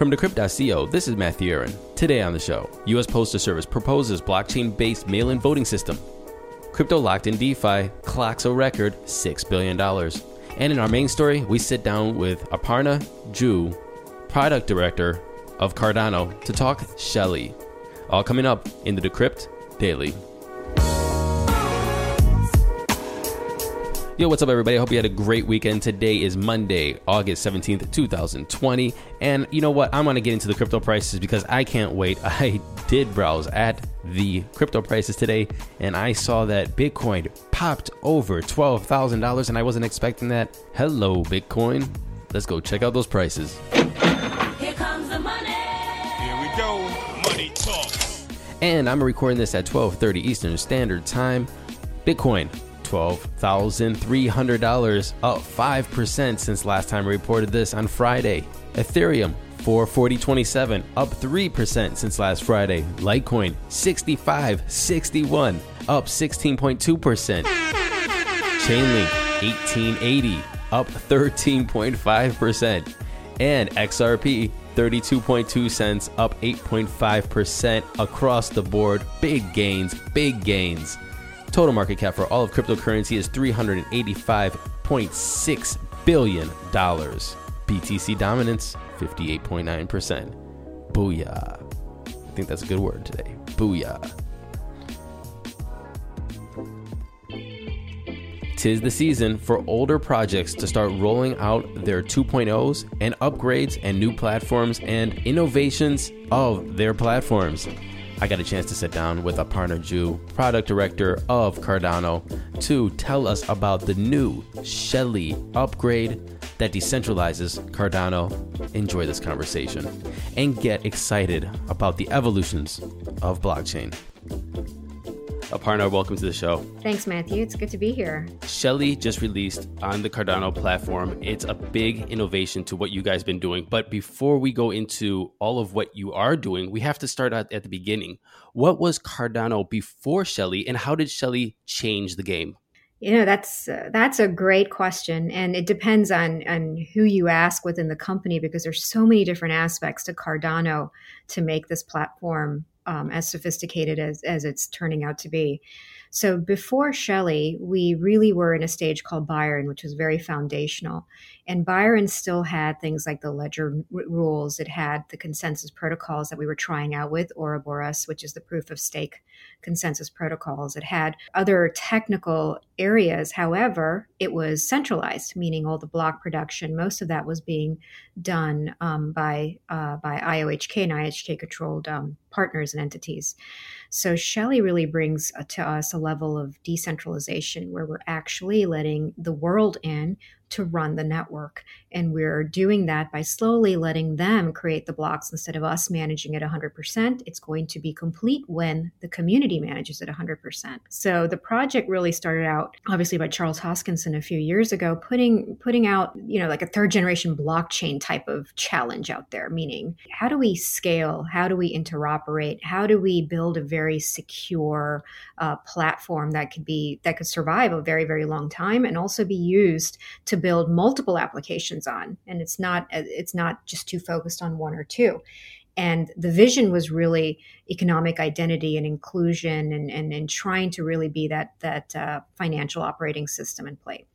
From Decrypt.co, this is Matthew Aaron. Today on the show, U.S. Postal Service proposes blockchain-based mail-in voting system. Crypto locked in DeFi clocks a record $6 billion. And in our main story, we sit down with Aparna Jue, product director of Cardano, to talk Shelley. All coming up in the Decrypt Daily. Yo, what's up, everybody? I hope you had a great weekend. Today is Monday, August 17th, 2020. And you know what? I'm going to get into the crypto prices because I can't wait. I did browse at the crypto prices today and I saw that Bitcoin popped over $12,000 and I wasn't expecting that. Hello, Bitcoin. Let's go check out those prices. Here comes the money. Here we go. Money talk. And I'm recording this at 12:30 Eastern Standard Time. Bitcoin $12,300, up 5% since last time I reported this on Friday. Ethereum 440.27, up 3% since last Friday. Litecoin 65.61, up 16.2%. Chainlink 1880, up 13.5%. And XRP 32.2 cents, up 8.5% across the board. Big gains, big gains. Total market cap for all of cryptocurrency is $385.6 billion. BTC dominance, 58.9%. Booyah. I think that's a good word today. Booyah. Tis the season for older projects to start rolling out their 2.0s and upgrades and new platforms and innovations of their platforms. I got a chance to sit down with Aparna Jue, product director of Cardano, to tell us about the new Shelley upgrade that decentralizes Cardano. Enjoy this conversation and get excited about the evolutions of blockchain. Aparna, welcome to the show. Thanks, Matthew. It's good to be here. Shelley just released on the Cardano platform. It's a big innovation to what you guys been doing. But before we go into all of what you are doing, we have to start at, at the beginning. What was Cardano before Shelley, and how did Shelley change the game? You know, that's uh, that's a great question, and it depends on on who you ask within the company because there's so many different aspects to Cardano to make this platform um, as sophisticated as, as it's turning out to be. So before Shelley, we really were in a stage called Byron, which was very foundational. And Byron still had things like the ledger r- rules. It had the consensus protocols that we were trying out with Ouroboros, which is the proof of stake consensus protocols. It had other technical areas. However, it was centralized, meaning all the block production, most of that was being done um, by, uh, by IOHK and IOHK controlled um, partners and entities. So Shelley really brings uh, to us a level of decentralization where we're actually letting the world in to run the network. And we're doing that by slowly letting them create the blocks instead of us managing it 100%. It's going to be complete when the community manages it 100%. So the project really started out obviously by Charles Hoskinson a few years ago putting putting out, you know, like a third generation blockchain type of challenge out there, meaning how do we scale? How do we interoperate? How do we build a very secure uh, platform that could be that could survive a very very long time and also be used to build multiple applications on and it's not it's not just too focused on one or two. And the vision was really economic identity and inclusion and, and, and trying to really be that that uh, financial operating system in play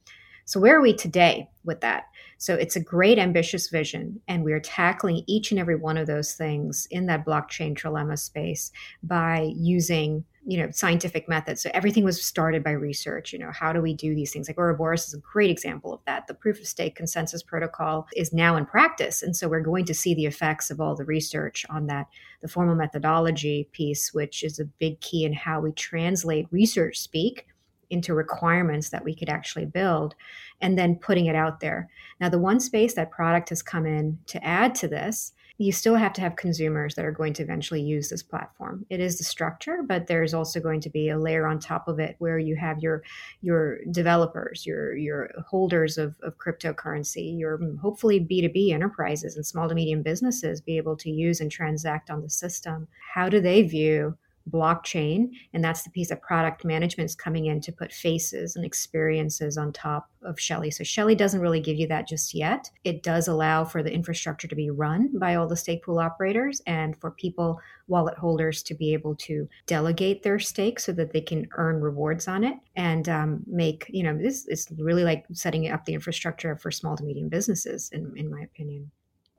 so where are we today with that? So it's a great ambitious vision and we are tackling each and every one of those things in that blockchain trilemma space by using you know scientific methods. So everything was started by research you know how do we do these things? Like ouroboros is a great example of that. The proof of stake consensus protocol is now in practice and so we're going to see the effects of all the research on that. The formal methodology piece which is a big key in how we translate research speak into requirements that we could actually build and then putting it out there. Now, the one space that product has come in to add to this you still have to have consumers that are going to eventually use this platform. It is the structure, but there's also going to be a layer on top of it where you have your your developers, your your holders of, of cryptocurrency, your hopefully B2B enterprises and small to medium businesses be able to use and transact on the system. How do they view blockchain and that's the piece of product management is coming in to put faces and experiences on top of Shelley. So Shelley doesn't really give you that just yet. It does allow for the infrastructure to be run by all the stake pool operators and for people, wallet holders, to be able to delegate their stake so that they can earn rewards on it and um, make, you know, this is really like setting up the infrastructure for small to medium businesses, in, in my opinion.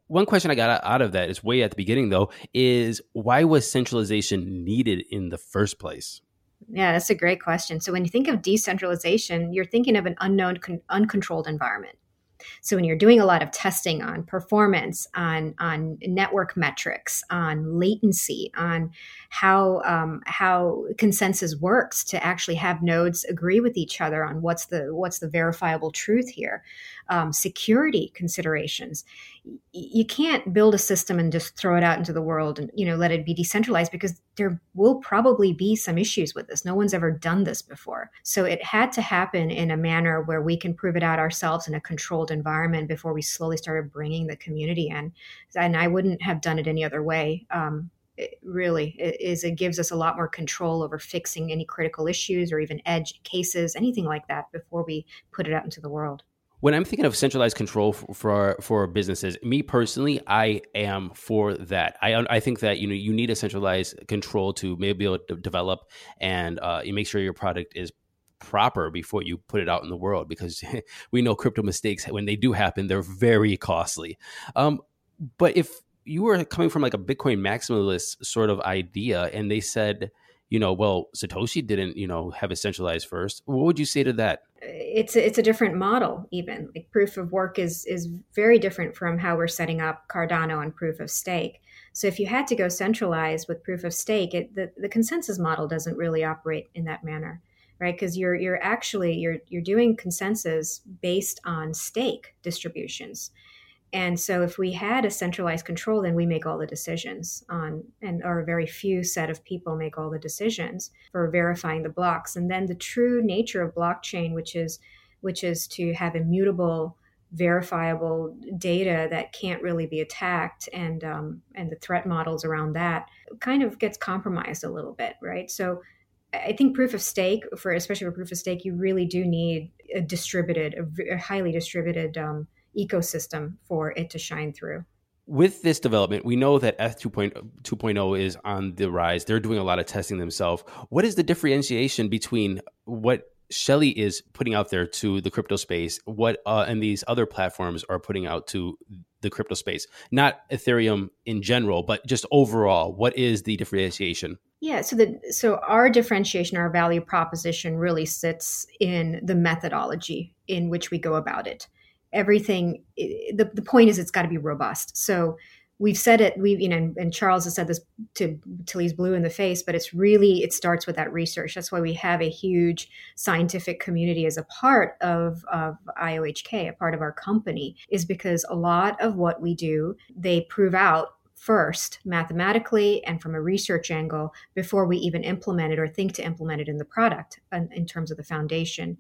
One question I got out of that is way at the beginning, though, is why was centralization needed in the first place? Yeah, that's a great question. So when you think of decentralization, you're thinking of an unknown, con- uncontrolled environment. So when you're doing a lot of testing on performance, on on network metrics, on latency, on how um, how consensus works to actually have nodes agree with each other on what's the what's the verifiable truth here, um, security considerations. You can't build a system and just throw it out into the world and you know let it be decentralized because there will probably be some issues with this. No one's ever done this before, so it had to happen in a manner where we can prove it out ourselves in a controlled environment before we slowly started bringing the community in. And I wouldn't have done it any other way. Um, it really is it gives us a lot more control over fixing any critical issues or even edge cases anything like that before we put it out into the world when I'm thinking of centralized control for, for, for businesses, me personally, I am for that. I I think that you know you need a centralized control to maybe be able to develop and uh, you make sure your product is proper before you put it out in the world because we know crypto mistakes when they do happen they're very costly. Um, but if you were coming from like a Bitcoin maximalist sort of idea and they said you know, well, Satoshi didn't, you know, have it centralized first. What would you say to that? It's a, it's a different model. Even like proof of work is is very different from how we're setting up Cardano and proof of stake. So if you had to go centralized with proof of stake, it, the the consensus model doesn't really operate in that manner, right? Because you're you're actually you're you're doing consensus based on stake distributions. And so if we had a centralized control, then we make all the decisions on, and or a very few set of people make all the decisions for verifying the blocks. And then the true nature of blockchain, which is which is to have immutable, verifiable data that can't really be attacked, and um, and the threat models around that kind of gets compromised a little bit, right? So I think proof of stake for especially for proof of stake, you really do need a distributed, a, highly distributed um, ecosystem for it to shine through. With this development, we know that ETH 2.0 is on the rise. They're doing a lot of testing themselves. What is the differentiation between what Shelley is putting out there to the crypto space, what uh, and these other platforms are putting out to the crypto space? Not Ethereum in general, but just overall. What is the differentiation? Yeah, so the so our differentiation, our value proposition really sits in the methodology in which we go about it everything the, the point is it's got to be robust. So we've said it we you know and charles has said this to till he's blue in the face but it's really it starts with that research. That's why we have a huge scientific community as a part of of iohk a part of our company is because a lot of what we do they prove out first mathematically and from a research angle before we even implement it or think to implement it in the product in, in terms of the foundation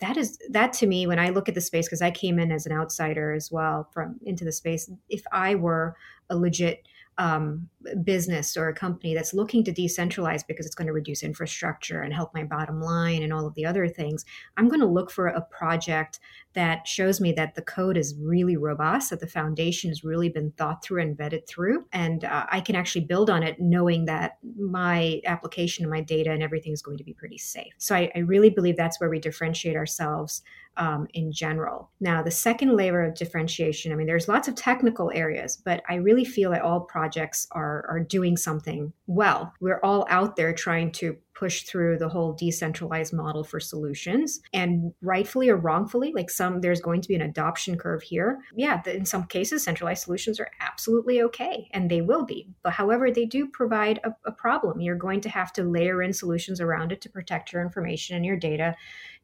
that is that to me when i look at the space because i came in as an outsider as well from into the space if i were a legit um, business or a company that's looking to decentralize because it's going to reduce infrastructure and help my bottom line and all of the other things, I'm going to look for a project that shows me that the code is really robust, that the foundation has really been thought through and vetted through. And uh, I can actually build on it knowing that my application and my data and everything is going to be pretty safe. So I, I really believe that's where we differentiate ourselves um, in general. Now, the second layer of differentiation, I mean, there's lots of technical areas, but I really feel that all projects are, are doing something well. We're all out there trying to push through the whole decentralized model for solutions. And rightfully or wrongfully like some there's going to be an adoption curve here. Yeah in some cases centralized solutions are absolutely okay and they will be. But however they do provide a, a problem. You're going to have to layer in solutions around it to protect your information and your data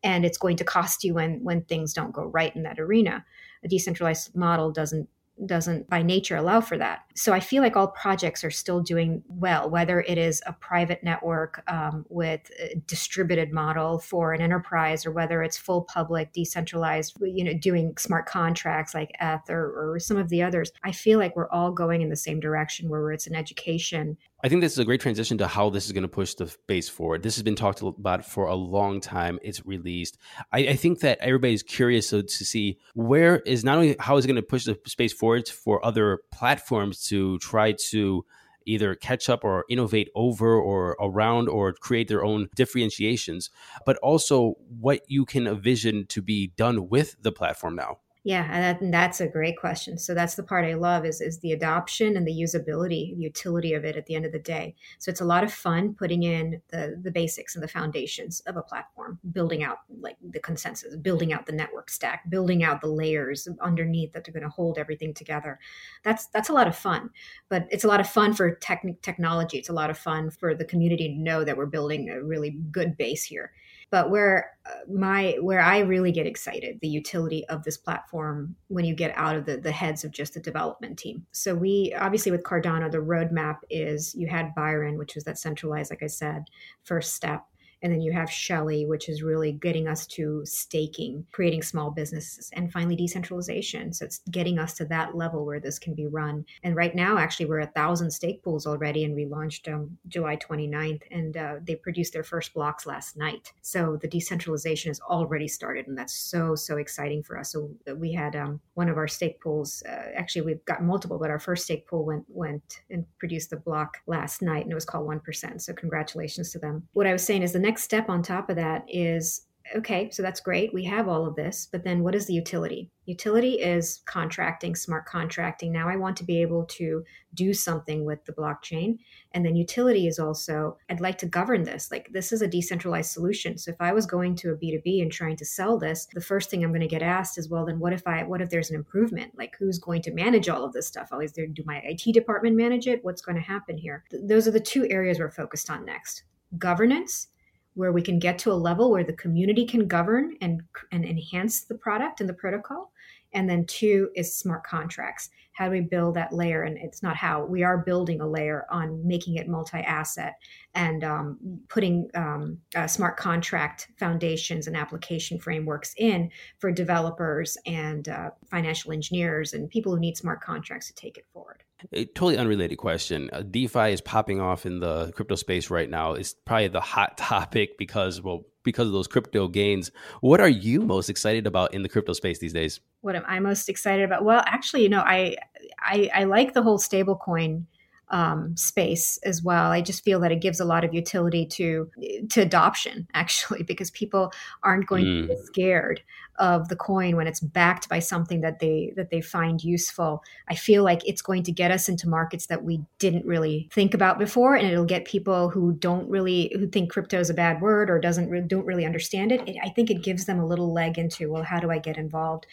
and it's going to cost you when when things don't go right in that arena. A decentralized model doesn't doesn't by nature allow for that. So I feel like all projects are still doing well, whether it is a private network um, with a distributed model for an enterprise or whether it's full public, decentralized, you know, doing smart contracts like ETH or, or some of the others. I feel like we're all going in the same direction where it's an education I think this is a great transition to how this is going to push the space forward. This has been talked about for a long time. It's released. I, I think that everybody's curious to, to see where is not only how is it going to push the space forward for other platforms to try to either catch up or innovate over or around or create their own differentiations, but also what you can envision to be done with the platform now. Yeah, and, that, and, that's a great question. So that's the part I love is is the adoption and the usability, the utility of it at the end of the day. So it's a lot of fun putting in the the basics and the foundations of a platform, building out like the consensus, building out the network stack, building out the layers underneath that are going to hold everything together. That's that's a lot of fun. But it's a lot of fun for tech, technology. It's a lot of fun for the community to know that we're building a really good base here. But where uh, my where I really get excited, the utility of this platform when you get out of the the heads of just the development team. So we obviously with Cardano, the roadmap is you had Byron, which was that centralized, like I said, first step and then you have Shelley, which is really getting us to staking, creating small businesses, and finally decentralization. So it's getting us to that level where this can be run. And right now, actually, we're a thousand stake pools already, and we launched um, July 29th, and uh, they produced their first blocks last night. So the decentralization has already started, and that's so so exciting for us. So we had um, one of our stake pools. Uh, actually, we've got multiple, but our first stake pool went went and produced the block last night, and it was called one percent. So congratulations to them. What I was saying is the next step on top of that is okay, so that's great. We have all of this, but then what is the utility? Utility is contracting, smart contracting. Now I want to be able to do something with the blockchain. And then utility is also, I'd like to govern this. Like this is a decentralized solution. So if I was going to a B2B and trying to sell this, the first thing I'm going to get asked is, well, then what if I, what if there's an improvement? Like who's going to manage all of this stuff? Oh, Always there, do my IT department manage it? What's going to happen here? Th- those are the two areas we're focused on next governance where we can get to a level where the community can govern and, and enhance the product and the protocol. And then two is smart contracts. How do we build that layer? And it's not how we are building a layer on making it multi-asset and um, putting um, uh, smart contract foundations and application frameworks in for developers and uh, financial engineers and people who need smart contracts to take it forward. A totally unrelated question. Uh, DeFi is popping off in the crypto space right now. It's probably the hot topic because, well, because of those crypto gains. What are you most excited about in the crypto space these days? What am I most excited about? Well, actually, you know, I I, I like the whole stablecoin um, space as well. I just feel that it gives a lot of utility to to adoption, actually, because people aren't going mm. to be scared of the coin when it's backed by something that they that they find useful. I feel like it's going to get us into markets that we didn't really think about before, and it'll get people who don't really who think crypto is a bad word or doesn't re- don't really understand it. it. I think it gives them a little leg into well, how do I get involved?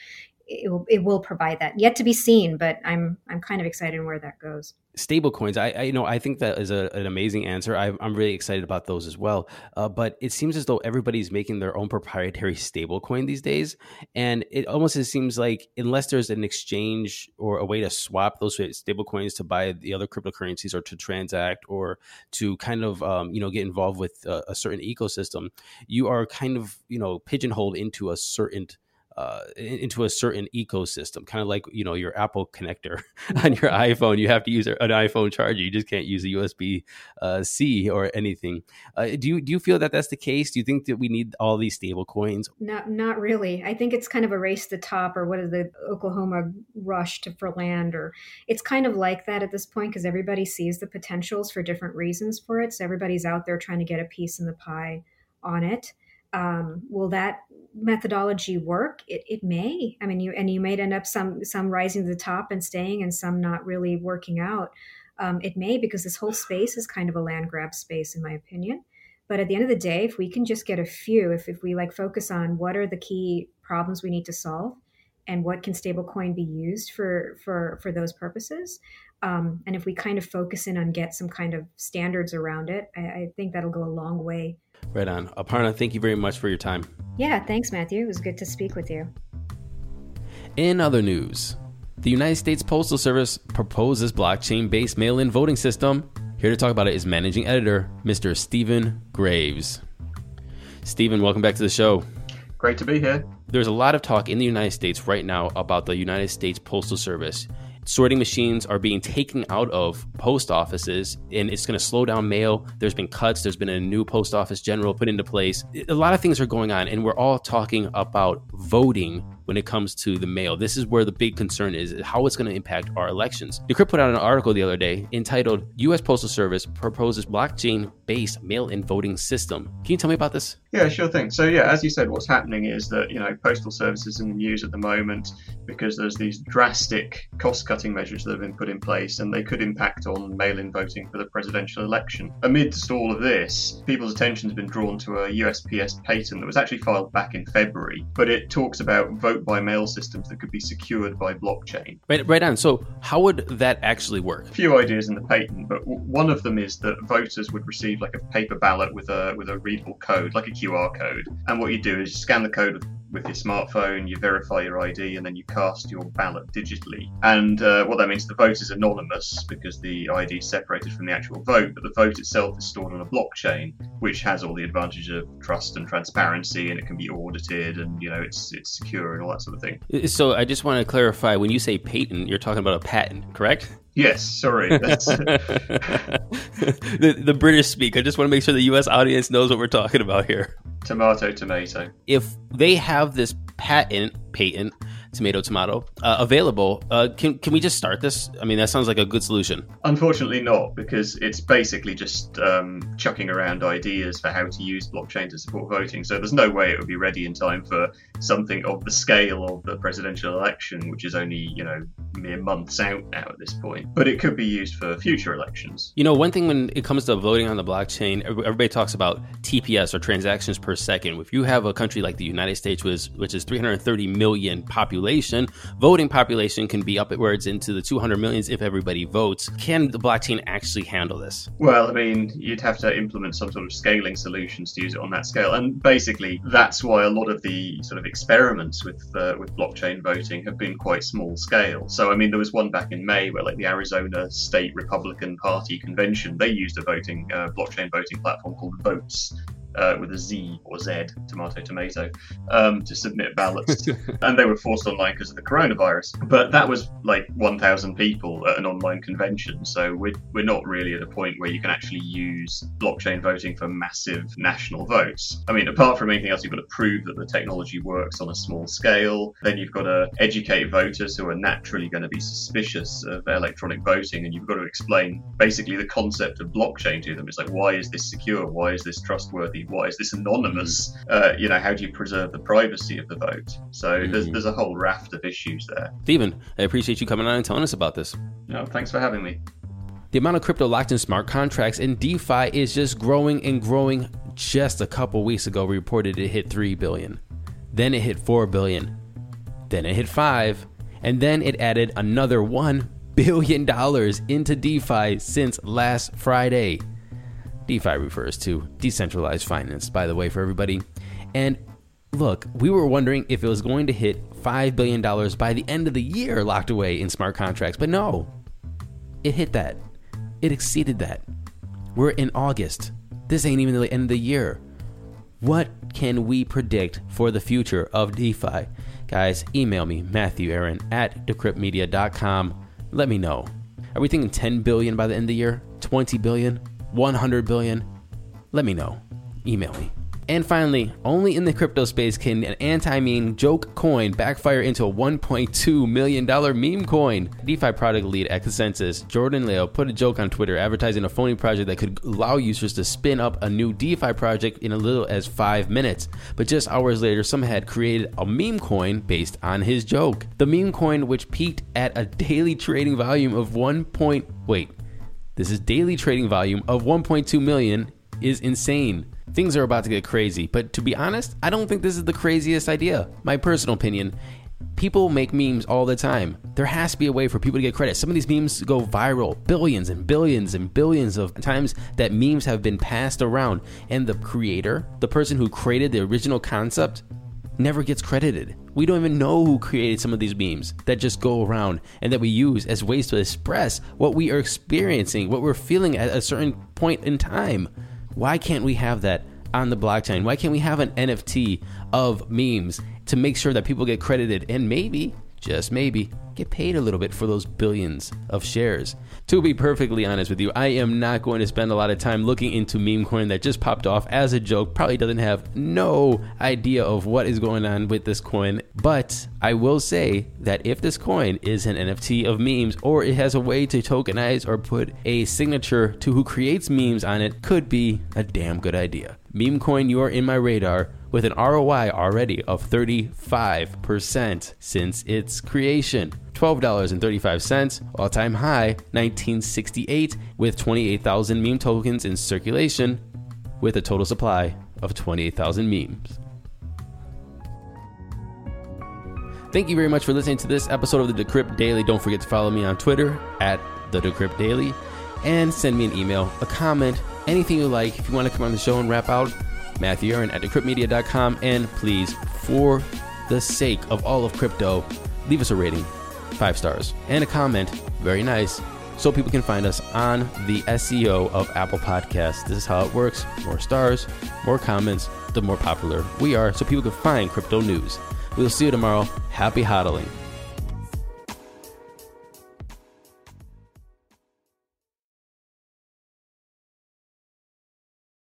It will, it will provide that. Yet to be seen, but I'm I'm kind of excited where that goes. Stable coins, I, I you know I think that is a, an amazing answer. I, am really excited about those as well. Uh, but it seems as though everybody's making their own proprietary stable coin these days, and it almost seems like unless there's an exchange or a way to swap those stable coins to buy the other cryptocurrencies or to transact or to kind of um, you know get involved with a, a certain ecosystem, you are kind of you know pigeonholed into a certain uh, into a certain ecosystem, kind of like you know your Apple connector on your iPhone. You have to use an iPhone charger. You just can't use a USB uh, C or anything. Uh, do you do you feel that that's the case? Do you think that we need all these stable coins? Not not really. I think it's kind of a race to the top, or what is the Oklahoma rush to for land, or it's kind of like that at this point because everybody sees the potentials for different reasons for it. So everybody's out there trying to get a piece in the pie on it. Um, will that methodology work? It, it may. I mean, you and you may end up some some rising to the top and staying, and some not really working out. Um, it may because this whole space is kind of a land grab space, in my opinion. But at the end of the day, if we can just get a few, if, if we like focus on what are the key problems we need to solve and what can stablecoin be used for for for those purposes, um, and if we kind of focus in on get some kind of standards around it, I, I think that'll go a long way. Right on. Aparna, thank you very much for your time. Yeah, thanks, Matthew. It was good to speak with you. In other news, the United States Postal Service proposes blockchain based mail in voting system. Here to talk about it is managing editor, Mr. Stephen Graves. Stephen, welcome back to the show. Great to be here. There's a lot of talk in the United States right now about the United States Postal Service sorting machines are being taken out of post offices and it's going to slow down mail. There's been cuts, there's been a new post office general put into place. A lot of things are going on, and we're all talking about voting when it comes to the mail. This is where the big concern is how it's going to impact our elections. Decrypt put out an article the other day entitled U.S. Postal Service proposes blockchain based mail in voting system. Can you tell me about this? Yeah, sure thing. So, yeah, as you said, what's happening is that, you know, postal services in the news at the moment because there's these drastic cost cutting measures that have been put in place and they could impact on mail in voting for the presidential election. Amidst all of this, people's attention has been drawn to a USPS patent that was actually filed back in February, but it talks about vote by mail systems that could be secured by blockchain. Right, right on. So, how would that actually work? A few ideas in the patent, but one of them is that voters would receive like a paper ballot with a with a readable code, like a QR code, and what you do is you scan the code with your smartphone, you verify your ID, and then you cast your ballot digitally. And uh, what that means, the vote is anonymous because the ID is separated from the actual vote, but the vote itself is stored on a blockchain, which has all the advantages of trust and transparency, and it can be audited, and you know it's it's secure and all that sort of thing. So I just want to clarify: when you say patent, you're talking about a patent, correct? Yes, sorry. the, the British speak. I just want to make sure the U.S. audience knows what we're talking about here. Tomato, tomato. If they have this patent, patent, tomato tomato uh, available. Uh, can, can we just start this? I mean that sounds like a good solution. Unfortunately not because it's basically just um, chucking around ideas for how to use blockchain to support voting. So there's no way it would be ready in time for something of the scale of the presidential election which is only you know mere months out now at this point. But it could be used for future elections. You know one thing when it comes to voting on the blockchain everybody talks about tps or transactions per second. If you have a country like the united states which, which is 330 million population population. Voting population can be upwards into the 200 millions if everybody votes. Can the blockchain actually handle this? Well, I mean, you'd have to implement some sort of scaling solutions to use it on that scale. And basically, that's why a lot of the sort of experiments with uh, with blockchain voting have been quite small scale. So, I mean, there was one back in May where, like, the Arizona State Republican Party convention, they used a voting uh, blockchain voting platform called Voatz uh, with a Z or Z, tomato, tomato, um, to submit ballots. and they were forced online because of the coronavirus. But that was like 1,000 people at an online convention. So we're, we're not really at a point where you can actually use blockchain voting for massive national votes. I mean, apart from anything else, you've got to prove that the technology works on a small scale. Then you've got to educate voters who are naturally going to be suspicious of electronic voting. And you've got to explain basically the concept of blockchain to them. It's like, why is this secure? Why is this trustworthy? Why is this anonymous? Uh, you know, how do you preserve the privacy of the vote? So mm-hmm. there's, there's a whole raft of issues there. Stephen, I appreciate you coming on and telling us about this. No, thanks for having me. The amount of crypto locked in smart contracts in DeFi is just growing and growing. Just a couple weeks ago, we reported it hit 3 billion. Then it hit 4 billion. Then it hit 5. And then it added another $1 billion into DeFi since last Friday. DeFi refers to decentralized finance, by the way, for everybody. And look, we were wondering if it was going to hit $5 billion by the end of the year locked away in smart contracts, but no, it hit that. It exceeded that. We're in August. This ain't even the end of the year. What can we predict for the future of DeFi? Guys, email me, Matthew Aaron at decryptmedia.com. Let me know. Are we thinking 10 billion by the end of the year? 20 billion? 100 billion? Let me know. Email me. And finally, only in the crypto space can an anti meme joke coin backfire into a $1.2 million meme coin. DeFi product lead at ConsenSys, Jordan Lyall, put a joke on Twitter advertising a phony project that could allow users to spin up a new DeFi project in a little as five minutes. But just hours later, someone had created a meme coin based on his joke. The meme coin, which peaked at a daily trading volume of 1. Point, wait, this is daily trading volume of 1.2 million is insane. things are about to get crazy. But to be honest, I don't think this is the craziest idea. My personal opinion. People make memes all the time. There has to be a way for people to get credit. Some of these memes go viral billions and billions and billions of times that memes have been passed around. And the creator, the person who created the original concept, never gets credited. We don't even know who created some of these memes that just go around and that we use as ways to express what we are experiencing, what we're feeling at a certain point in time. Why can't we have that on the blockchain? Why can't we have an NFT of memes to make sure that people get credited and maybe, just maybe, get paid a little bit for those billions of shares? To be perfectly honest with you, I am not going to spend a lot of time looking into meme coin that just popped off as a joke. Probably doesn't have no idea of what is going on with this coin. But I will say that if this coin is an NFT of memes or it has a way to tokenize or put a signature to who creates memes on it, could be a damn good idea. Meme coin, you are in my radar with an ROI already of 35% since its creation. $12.35, all time high 1968, with 28,000 meme tokens in circulation, with a total supply of 28,000 memes. Thank you very much for listening to this episode of the Decrypt Daily. Don't forget to follow me on Twitter at the Decrypt Daily and send me an email, a comment, anything you like. If you want to come on the show and rap out, Matthew Aaron at decryptmedia.com. And please, for the sake of all of crypto, leave us a rating five stars, and a comment, very nice, so people can find us on the SEO of Apple Podcasts. This is how it works more stars, more comments, the more popular we are, so people can find crypto news. We'll see you tomorrow. Happy hodling.